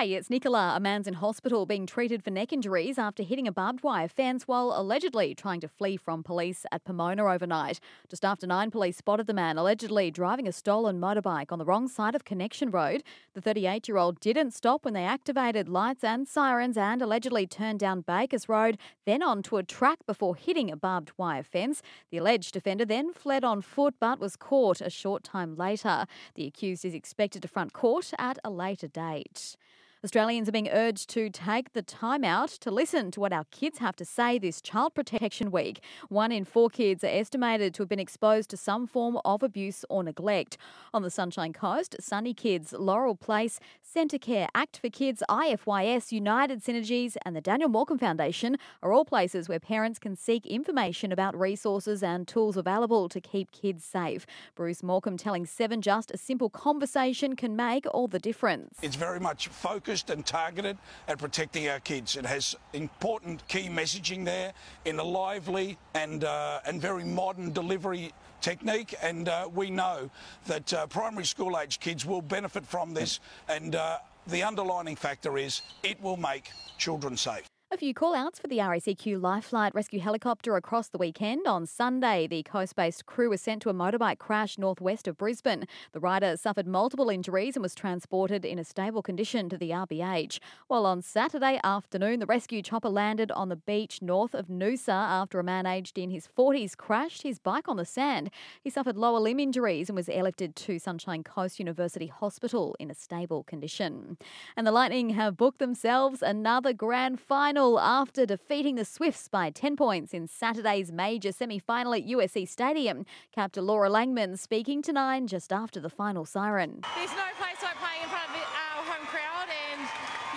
Hey, it's Nicola. A man's in hospital being treated for neck injuries after hitting a barbed wire fence while allegedly trying to flee from police at Pomona overnight. Just after nine, police spotted the man allegedly driving a stolen motorbike on the wrong side of Connection Road. The 38 year old didn't stop when they activated lights and sirens and allegedly turned down Bakers Road, then onto a track before hitting a barbed wire fence. The alleged offender then fled on foot but was caught a short time later. The accused is expected to front court at a later date. Australians are being urged to take the time out to listen to what our kids have to say this Child Protection Week. One in four kids are estimated to have been exposed to some form of abuse or neglect. On the Sunshine Coast, Sunny Kids, Laurel Place, Centacare, Act for Kids, IFYS, United Synergies, and the Daniel Morcombe Foundation are all places where parents can seek information about resources and tools available to keep kids safe. Bruce Morcombe telling Seven Just a simple conversation can make all the difference. It's very much focused focused and targeted at protecting our kids. It has important key messaging there in a lively and, uh, and very modern delivery technique and uh, we know that uh, primary school age kids will benefit from this and uh, the underlining factor is it will make children safe. A few call outs for the RACQ Life Flight rescue helicopter across the weekend. On Sunday, the coast based crew was sent to a motorbike crash northwest of Brisbane. The rider suffered multiple injuries and was transported in a stable condition to the RBH. While on Saturday afternoon, the rescue chopper landed on the beach north of Noosa after a man aged in his 40s crashed his bike on the sand. He suffered lower limb injuries and was airlifted to Sunshine Coast University Hospital in a stable condition. And the Lightning have booked themselves another grand final final after defeating the Swifts by 10 points in Saturday's major semi final at USC Stadium. Captain Laura Langman speaking to Nine just after the final siren. There's no place like playing in front of our home crowd, and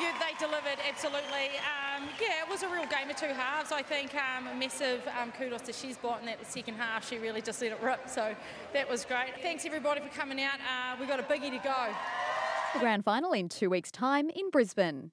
you, they delivered absolutely. Um, yeah, it was a real game of two halves. I think um, a massive um, kudos to Shizbot in that second half. She really just let it rip, so that was great. Thanks everybody for coming out. Uh, we've got a biggie to go. The grand final in two weeks' time in Brisbane.